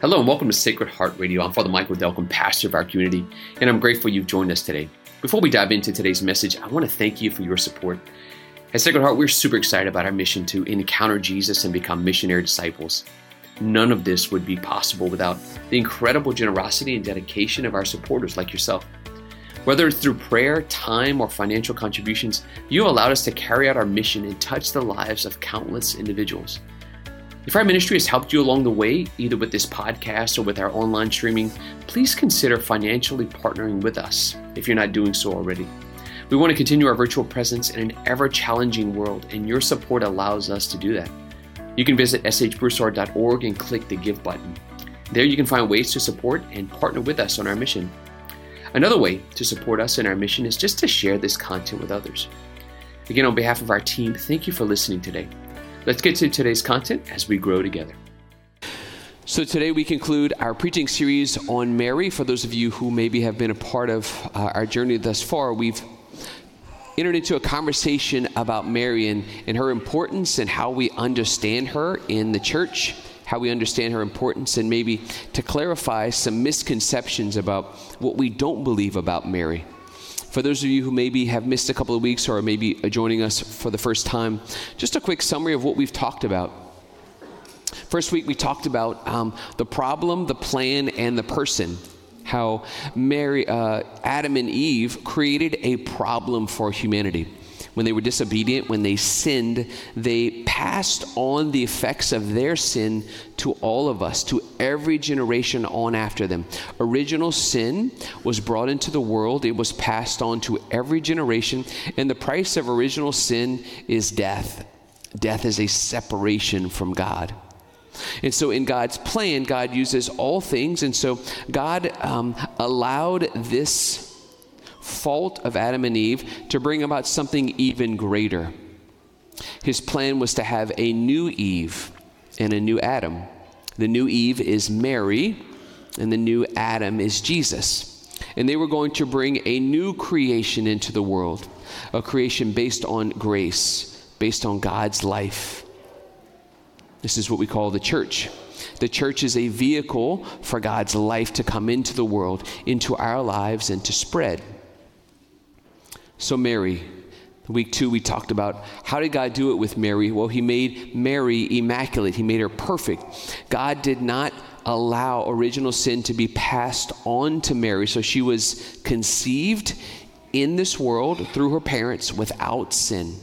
Hello and welcome to Sacred Heart Radio. I'm Father Michael Delcambre, pastor of our community, and I'm grateful you've joined us today. Before we dive into today's message, I want to thank you for your support. At Sacred Heart, we're super excited about our mission to encounter Jesus and become missionary disciples. None of this would be possible without the incredible generosity and dedication of our supporters like yourself. Whether it's through prayer, time, or financial contributions, you allowed us to carry out our mission and touch the lives of countless individuals. If our ministry has helped you along the way, either with this podcast or with our online streaming, please consider financially partnering with us if you're not doing so already. We want to continue our virtual presence in an ever challenging world, and your support allows us to do that. You can visit shbroussard.org and click the Give button. There you can find ways to support and partner with us on our mission. Another way to support us in our mission is just to share this content with others. Again, on behalf of our team, thank you for listening today. Let's get to today's content as we grow together. So, today we conclude our preaching series on Mary. For those of you who maybe have been a part of uh, our journey thus far, we've entered into a conversation about Mary and, and her importance and how we understand her in the church, how we understand her importance, and maybe to clarify some misconceptions about what we don't believe about Mary. For those of you who maybe have missed a couple of weeks or maybe joining us for the first time, just a quick summary of what we've talked about. First week, we talked about um, the problem, the plan, and the person. How Mary, uh, Adam and Eve created a problem for humanity when they were disobedient, when they sinned, they passed on the effects of their sin to all of us, to every generation on after them. Original sin was brought into the world, it was passed on to every generation, and the price of original sin is death. Death is a separation from God. And so, in God's plan, God uses all things. And so, God um, allowed this fault of Adam and Eve to bring about something even greater. His plan was to have a new Eve and a new Adam. The new Eve is Mary, and the new Adam is Jesus. And they were going to bring a new creation into the world, a creation based on grace, based on God's life. This is what we call the church. The church is a vehicle for God's life to come into the world, into our lives, and to spread. So, Mary, week two, we talked about how did God do it with Mary? Well, He made Mary immaculate, He made her perfect. God did not allow original sin to be passed on to Mary, so she was conceived in this world through her parents without sin.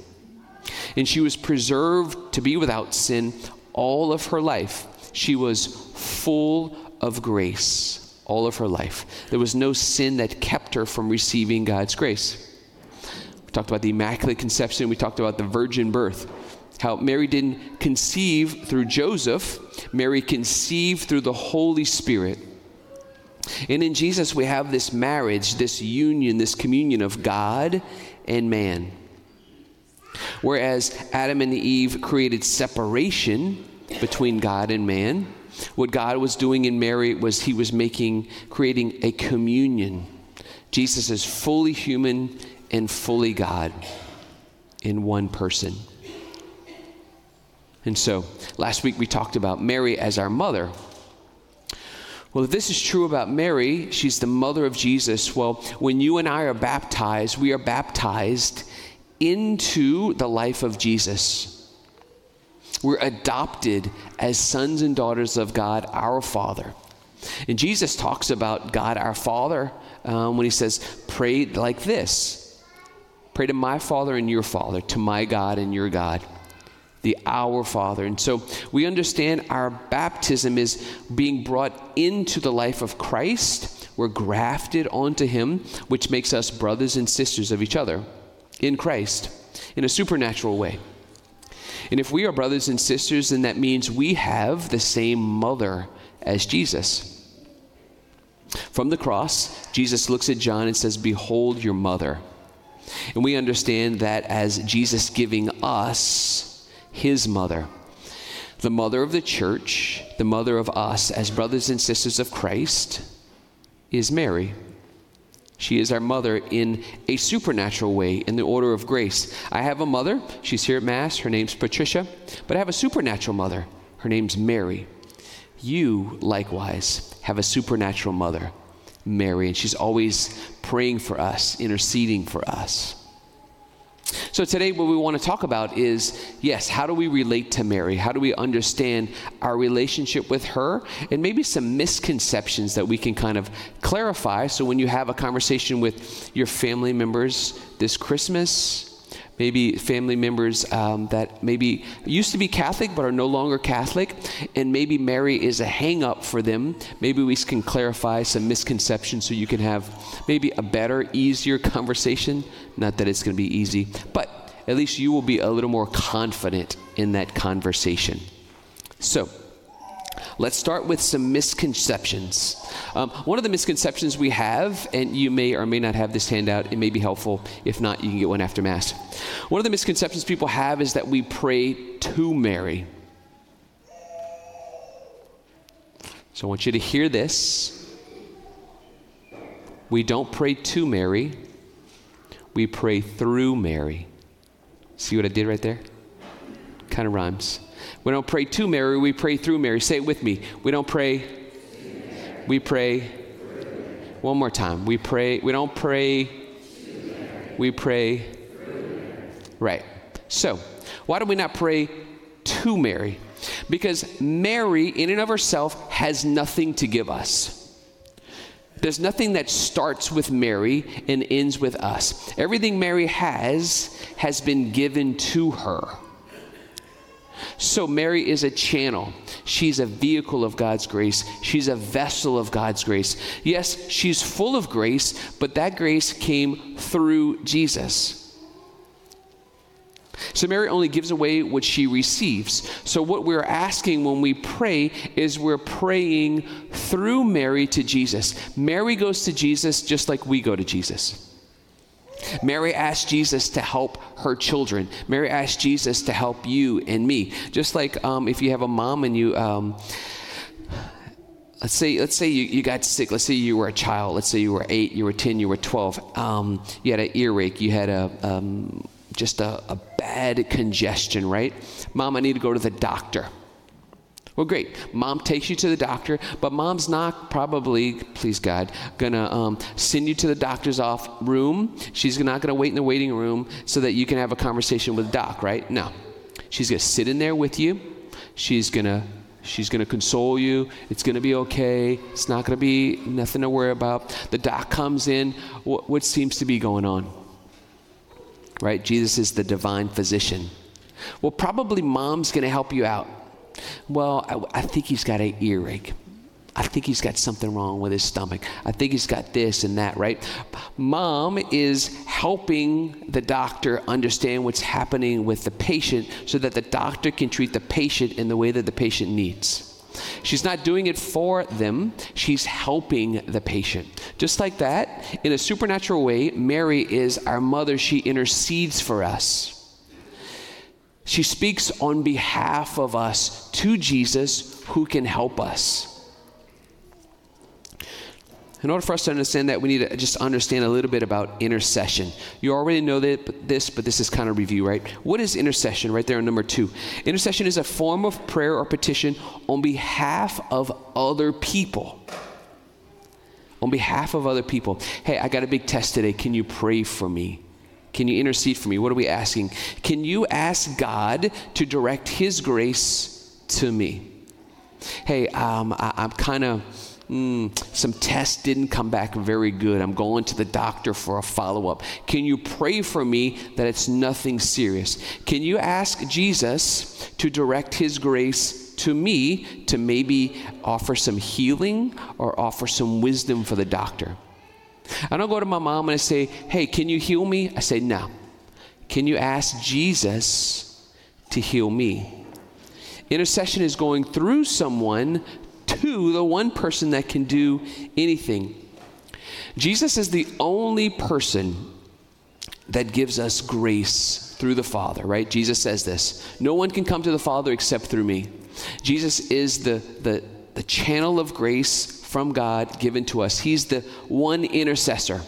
And she was preserved to be without sin all of her life. She was full of grace all of her life. There was no sin that kept her from receiving God's grace. Talked about the Immaculate Conception. We talked about the virgin birth. How Mary didn't conceive through Joseph, Mary conceived through the Holy Spirit. And in Jesus, we have this marriage, this union, this communion of God and man. Whereas Adam and Eve created separation between God and man, what God was doing in Mary was he was making, creating a communion. Jesus is fully human and fully God in one person. And so, last week we talked about Mary as our mother. Well, if this is true about Mary, she's the mother of Jesus. Well, when you and I are baptized, we are baptized into the life of Jesus. We're adopted as sons and daughters of God, our Father. And Jesus talks about God, our Father, um, when he says, pray like this Pray to my Father and your Father, to my God and your God, the Our Father. And so we understand our baptism is being brought into the life of Christ. We're grafted onto Him, which makes us brothers and sisters of each other in Christ in a supernatural way. And if we are brothers and sisters, then that means we have the same mother as Jesus. From the cross, Jesus looks at John and says, Behold your mother. And we understand that as Jesus giving us his mother, the mother of the church, the mother of us as brothers and sisters of Christ, is Mary. She is our mother in a supernatural way, in the order of grace. I have a mother. She's here at Mass. Her name's Patricia. But I have a supernatural mother. Her name's Mary. you likewise have a supernatural mother, Mary, and she's always praying for us, interceding for us. So, today, what we want to talk about is yes, how do we relate to Mary? How do we understand our relationship with her? And maybe some misconceptions that we can kind of clarify. So, when you have a conversation with your family members this Christmas, maybe family members um, that maybe used to be Catholic but are no longer Catholic, and maybe Mary is a hang up for them. Maybe we can clarify some misconceptions so you can have maybe a better, easier conversation. Not that it's going to be easy, but at least you will be a little more confident in that conversation. So, Let's start with some misconceptions. Um, one of the misconceptions we have, and you may or may not have this handout, it may be helpful. If not, you can get one after Mass. One of the misconceptions people have is that we pray to Mary. So I want you to hear this. We don't pray to Mary, we pray through Mary. See what I did right there? Kind of rhymes. We don't pray to Mary, we pray through Mary. Say it with me. We don't pray, we pray. One more time. We pray, we don't pray, we pray. Right. So, why do we not pray to Mary? Because Mary, in and of herself, has nothing to give us. There's nothing that starts with Mary and ends with us. Everything Mary has has been given to her. So, Mary is a channel. She's a vehicle of God's grace. She's a vessel of God's grace. Yes, she's full of grace, but that grace came through Jesus. So, Mary only gives away what she receives. So, what we're asking when we pray is we're praying through Mary to Jesus. Mary goes to Jesus just like we go to Jesus. Mary asked Jesus to help her children. Mary asked Jesus to help you and me. Just like um, if you have a mom and you. Um, let's say let's say you, you got sick let's say you were a child let's say you were 8 you were 10 you were 12 um, you had an earache you had a um, just a, a bad congestion right mom i need to go to the doctor well, great. Mom takes you to the doctor, but mom's not probably, please God, gonna um, send you to the doctor's off room. She's not gonna wait in the waiting room so that you can have a conversation with the doc, right? No. She's gonna sit in there with you. She's gonna She's to console you. It's to be okay. It's not to be nothing to worry about. The doc comes in. What, what, seems to be going on? Right? Jesus is the divine physician. Well, probably mom's to help you out. Well, I, I think he's got an earache. I think he's got something wrong with his stomach. I think he's got this and that, right? Mom is helping the doctor understand what's happening with the patient so that the doctor can treat the patient in the way that the patient needs. She's not doing it for them, she's helping the patient. Just like that, in a supernatural way, Mary is our mother. She intercedes for us. She speaks on behalf of us to Jesus who can help us. In order for us to understand that, we need to just understand a little bit about intercession. You already know this, but this is kind of review, right? What is intercession? Right there on number two. Intercession is a form of prayer or petition on behalf of other people. On behalf of other people. Hey, I got a big test today. Can you pray for me? Can you intercede for me? What are we asking? Can you ask God to direct His grace to me? Hey, um, I, am kind of. Mm, some tests didn't come back very good. I'm going to the doctor for a follow up. Can you pray for me that it's nothing serious? Can you ask Jesus to direct His grace to me to maybe offer some healing or offer some wisdom for the doctor? I don't go to my mom and I say, hey, can you heal me? I say, no. Can you ask Jesus to heal me? Intercession is going through someone to the one person that can do anything. Jesus is the only person that gives us grace through the Father, right? Jesus says this No one can come to the Father except through me. Jesus is the, the, the channel of grace from God given to us. He's the one intercessor.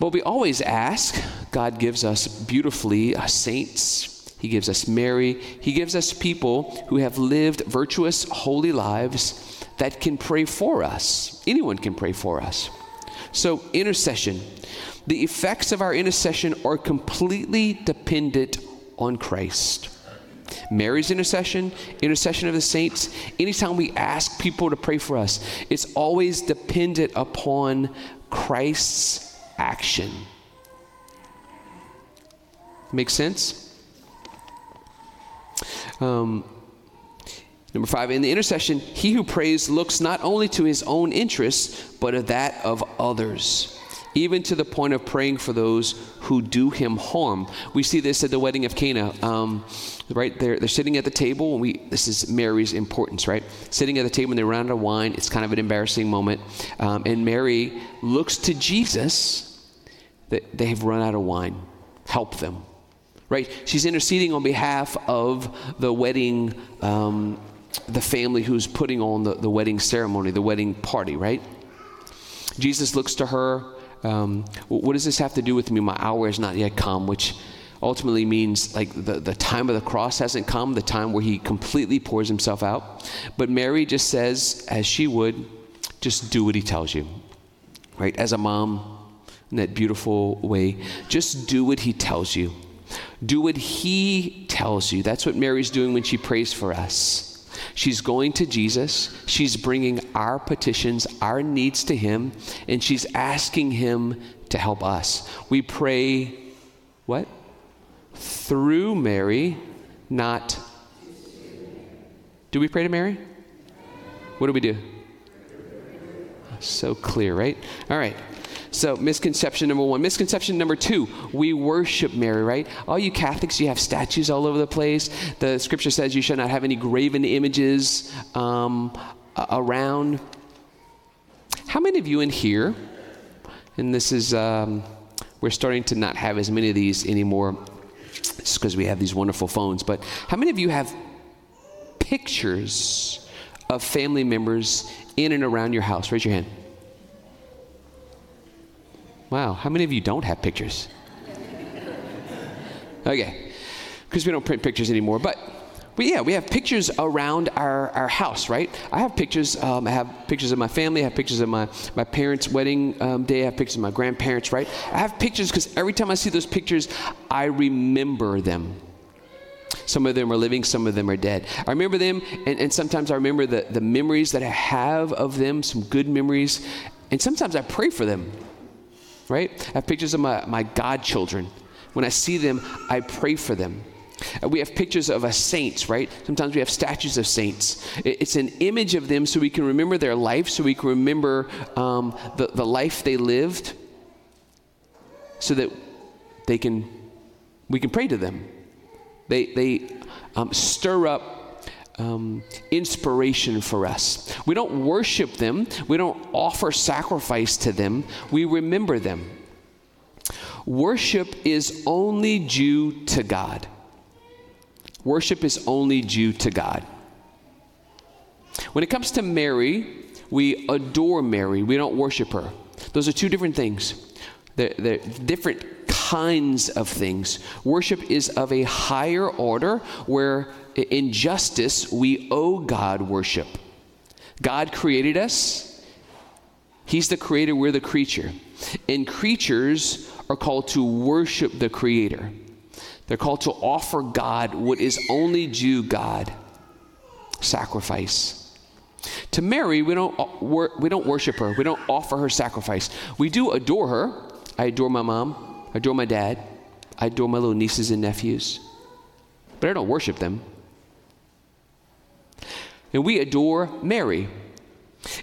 But we always ask, God gives us beautifully uh, saints, He gives us Mary. He gives us people who have lived virtuous, holy lives that can pray for us. Anyone can pray for us. So, intercession. The effects of our intercession are completely dependent on Christ. Mary's intercession, intercession of the saints, anytime we ask people to pray for us, it's always dependent upon Christ's action. Make sense? Um, number five, in the intercession, he who prays looks not only to his own interests, but of that of others even to the point of praying for those who do him harm. We see this at the wedding of Cana. Um, right, they're, they're sitting at the table, and we this is Mary's importance, right? Sitting at the table, and they run out of wine. It's kind of an embarrassing moment, um, and Mary looks to Jesus. That they have run out of wine. Help them, right? She's interceding on behalf of the wedding. Um, the family who's putting on the, the wedding ceremony, the wedding party, right? Jesus looks to her um, what does this have to do with me? My hour has not yet come, which ultimately means like the, the time of the cross hasn't come, the time where he completely pours himself out. But Mary just says, as she would, just do what he tells you. Right? As a mom, in that beautiful way, just do what he tells you. Do what he tells you. That's what Mary's doing when she prays for us. She's going to Jesus. She's bringing our petitions, our needs to Him, and she's asking Him to help us. We pray, what? Through Mary, not. Do we pray to Mary? What do we do? So clear, right? All right. So, misconception number one. Misconception number two, we worship Mary, right? All you Catholics, you have statues all over the place. The scripture says you should not have any graven images um, around. How many of you in here, and this is, um, we're starting to not have as many of these anymore just because we have these wonderful phones, but how many of you have pictures of family members in and around your house? Raise your hand. Wow, how many of you don't have pictures? Okay, because we don't print pictures anymore. But, yeah, we have pictures around our, our house, right? I have pictures. Um, I have pictures of my family. I have pictures of my, my parents' wedding um, day. I have pictures of my grandparents, right? I have pictures because every time I see those pictures, I remember them. Some of them are living, some of them are dead. I remember them, and, and sometimes I remember the, the memories that I have of them, some good memories, and sometimes I pray for them right? I have pictures of my, my godchildren. When I see them, I pray for them. Uh, we have pictures of a saints, right? Sometimes we have statues of saints. It's an image of them so we can remember their life, so we can remember um, the, the life they lived, so that they can, we can pray to them. They, they um, stir up um, inspiration for us. We don't worship them, we don't offer sacrifice to them, we remember them. Worship is only due to God. Worship is only due to God. When it comes to Mary, we adore Mary, we don't worship her. Those are two different things. They're, they're different kinds of things. Worship is of a higher order where in justice, we owe God worship. God created us, He's the creator, we're the creature. And creatures are called to worship the Creator. They're called to offer God what is only due God sacrifice. To Mary, we don't, uh, we don't worship her, we don't offer her sacrifice. We do adore her. I adore my mom, I adore my dad, I adore my little nieces and nephews, but I don't worship them. And we adore Mary.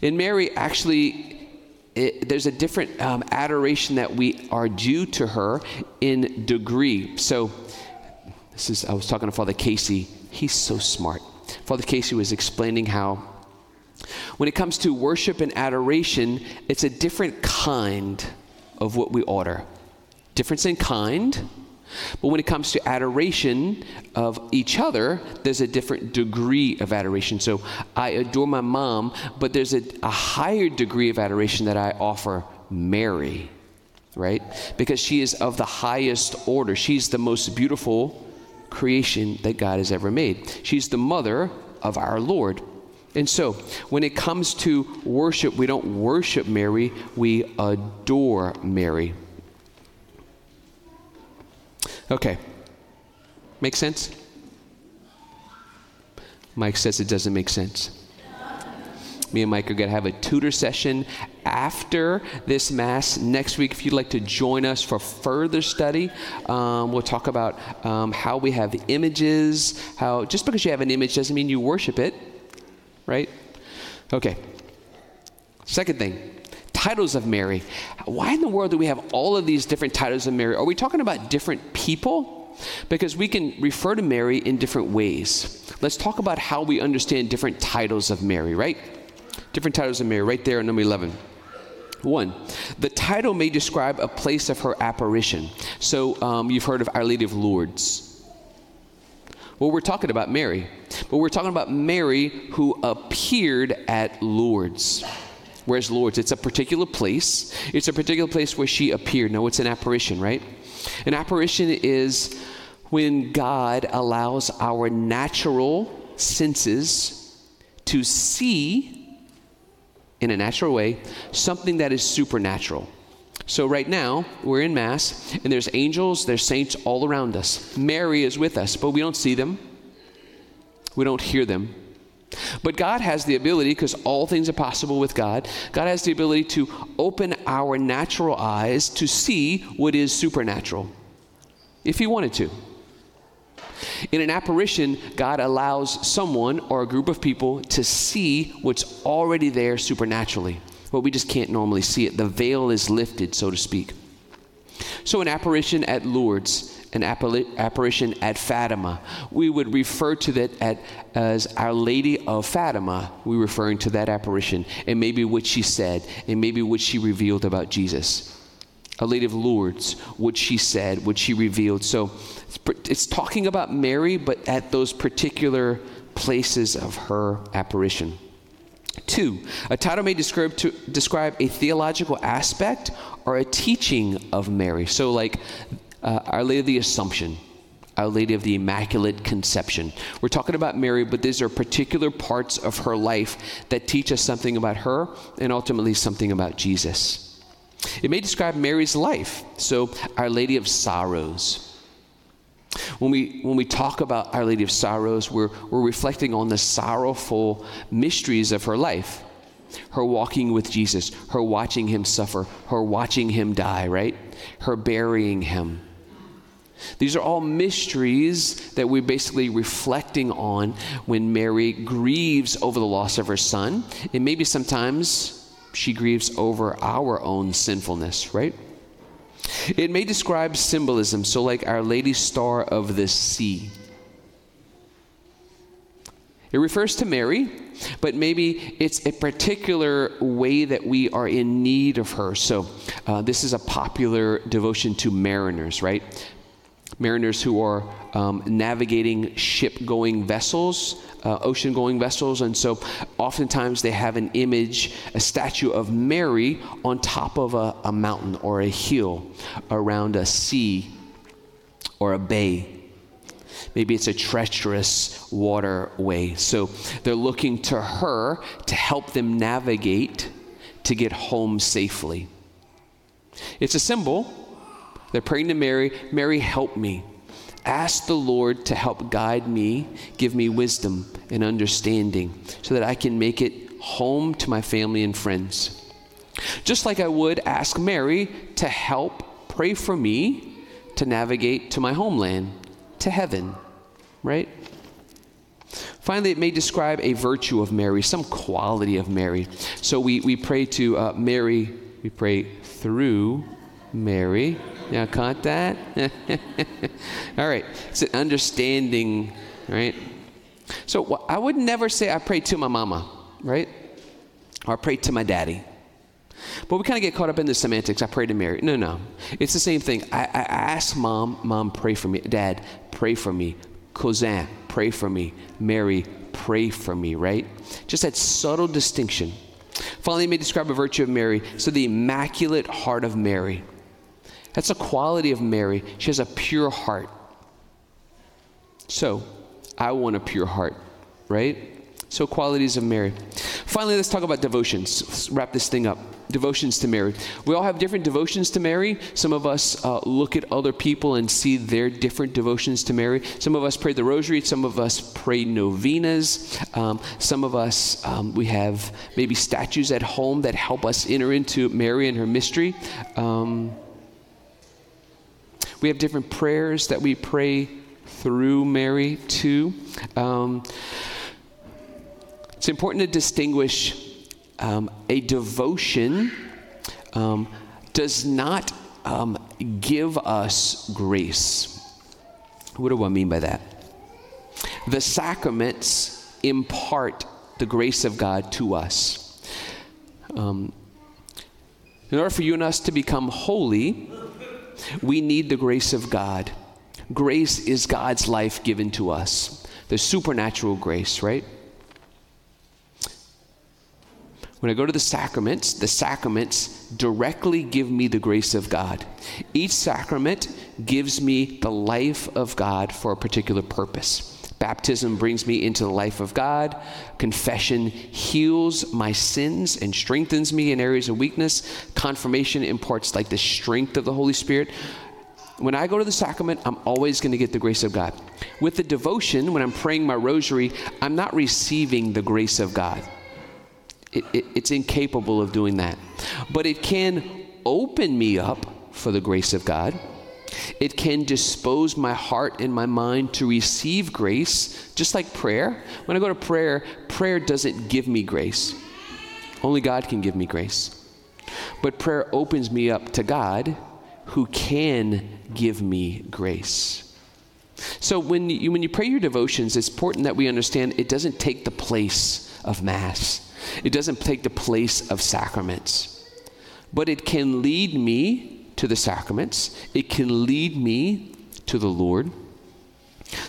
And Mary actually, it, there's a different um, adoration that we are due to her in degree. So, this is, I was talking to Father Casey. He's so smart. Father Casey was explaining how when it comes to worship and adoration, it's a different kind of what we order. Difference in kind, but when it comes to adoration of each other, there's a different degree of adoration. So I adore my mom, but there's a, a higher degree of adoration that I offer Mary, right? Because she is of the highest order. She's the most beautiful creation that God has ever made. She's the mother of our Lord. And so, when it comes to worship, we don't worship Mary, we adore Mary. Okay. Make sense? Mike says it doesn't make sense. Me and Mike are going to have a tutor session after this Mass next week. If you'd like to join us for further study, um, we'll talk about um, how we have images, how just because you have an image doesn't mean you worship it, right? Okay. Second thing, titles of Mary. Why in the world do we have all of these different titles of Mary? Are we talking about different people? Because we can refer to Mary in different ways. Let's talk about how we understand different titles of Mary, right? Different titles of Mary, right there in number 11. One, the title may describe a place of her apparition. So um, you've heard of Our Lady of Lourdes. Well, we're talking about Mary, but we're talking about Mary who appeared at Lourdes. Where's Lourdes, It's a particular place. It's a particular place where she appeared. No, it's an apparition, right? An apparition is when God allows our natural senses to see in a natural way something that is supernatural. So, right now, we're in Mass, and there's angels, there's saints all around us. Mary is with us, but we don't see them, we don't hear them. But God has the ability, because all things are possible with God, God has the ability to open our natural eyes to see what is supernatural, if He wanted to. In an apparition, God allows someone or a group of people to see what's already there supernaturally, but we just can't normally see it. The veil is lifted, so to speak. So, an apparition at Lourdes, an apparition at Fatima, we would refer to that at, as Our Lady of Fatima. We're referring to that apparition and maybe what she said and maybe what she revealed about Jesus. Our Lady of Lourdes, what she said, what she revealed. So it's, it's talking about Mary, but at those particular places of her apparition. Two, a title may describe, to, describe a theological aspect or a teaching of Mary. So, like uh, Our Lady of the Assumption, Our Lady of the Immaculate Conception. We're talking about Mary, but these are particular parts of her life that teach us something about her and ultimately something about Jesus. It may describe Mary's life. So, Our Lady of Sorrows. When we, when we talk about Our Lady of Sorrows, we're, we're reflecting on the sorrowful mysteries of her life. Her walking with Jesus, her watching him suffer, her watching him die, right? Her burying him. These are all mysteries that we're basically reflecting on when Mary grieves over the loss of her son. And maybe sometimes she grieves over our own sinfulness, right? It may describe symbolism, so like Our Lady Star of the Sea. It refers to Mary, but maybe it's a particular way that we are in need of her. So, uh, this is a popular devotion to mariners, right? Mariners who are um, navigating ship going vessels uh, ocean going vessels. And so oftentimes they have an image, a statue of Mary on top of a, a mountain or a hill around a sea or a bay. Maybe it's a treacherous waterway. So they're looking to her to help them navigate to get home safely. It's a symbol. They're praying to Mary, Mary, help me. Ask the Lord to help guide me, give me wisdom and understanding so that I can make it home to my family and friends. Just like I would ask Mary to help pray for me to navigate to my homeland, to heaven, right? Finally, it may describe a virtue of Mary, some quality of Mary. So we, we pray to uh, Mary, we pray through Mary. Now, caught that? All right. It's an understanding, right? So I would never say I pray to my mama, right? Or I pray to my daddy. But we kind of get caught up in the semantics. I pray to Mary. No, no. It's the same thing. I, I ask mom, mom, pray for me. Dad, pray for me. Cousin, pray for me. Mary, pray for me, right? Just that subtle distinction. Finally, may describe a virtue of Mary. So the immaculate heart of Mary. That's a quality of Mary. She has a pure heart. So, I want a pure heart, right? So, qualities of Mary. Finally, let's talk about devotions. Let's wrap this thing up. Devotions to Mary. We all have different devotions to Mary. Some of us uh, look at other people and see their different devotions to Mary. Some of us pray the rosary. Some of us pray novenas. Um, some of us, um, we have maybe statues at home that help us enter into Mary and her mystery. Um, we have different prayers that we pray through Mary, too. Um, it's important to distinguish um, a devotion um, does not um, give us grace. What do I mean by that? The sacraments impart the grace of God to us. Um, in order for you and us to become holy, we need the grace of God. Grace is God's life given to us, the supernatural grace, right? When I go to the sacraments, the sacraments directly give me the grace of God. Each sacrament gives me the life of God for a particular purpose. Baptism brings me into the life of God. Confession heals my sins and strengthens me in areas of weakness. Confirmation imparts like the strength of the Holy Spirit. When I go to the sacrament, I'm always going to get the grace of God. With the devotion, when I'm praying my rosary, I'm not receiving the grace of God. It, it, it's incapable of doing that. But it can open me up for the grace of God. It can dispose my heart and my mind to receive grace, just like prayer. When I go to prayer, prayer doesn't give me grace. Only God can give me grace. But prayer opens me up to God who can give me grace. So when you, when you pray your devotions, it's important that we understand it doesn't take the place of Mass. It doesn't take the place of sacraments, but it can lead me to the sacraments. It can lead me to the Lord.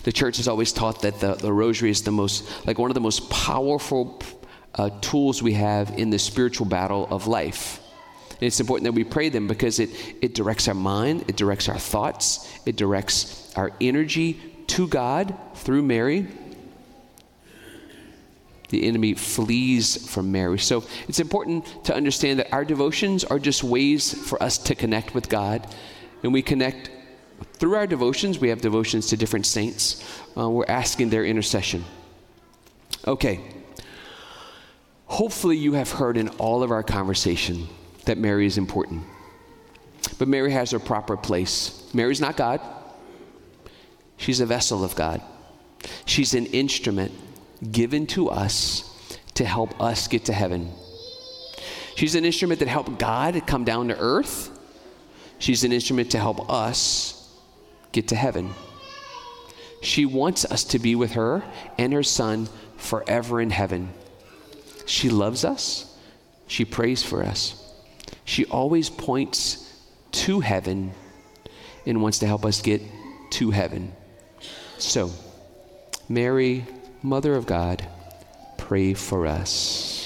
The church has always taught that the, the rosary is the most, like one of the most powerful uh, tools we have in the spiritual battle of life. And it's important that we pray them because it, it directs our mind, it directs our thoughts, it directs our energy to God through Mary the enemy flees from Mary. So it's important to understand that our devotions are just ways for us to connect with God. And we connect through our devotions. We have devotions to different saints. Uh, we're asking their intercession. Okay. Hopefully, you have heard in all of our conversation that Mary is important. But Mary has her proper place. Mary's not God, she's a vessel of God, she's an instrument given to us to help us get to heaven. She's an instrument that helped God come down to earth. She's an instrument to help us get to heaven. She wants us to be with her and her son forever in heaven. She loves us. She prays for us. She always points to heaven and wants to help us get to heaven. So, Mary Mother of God, pray for us.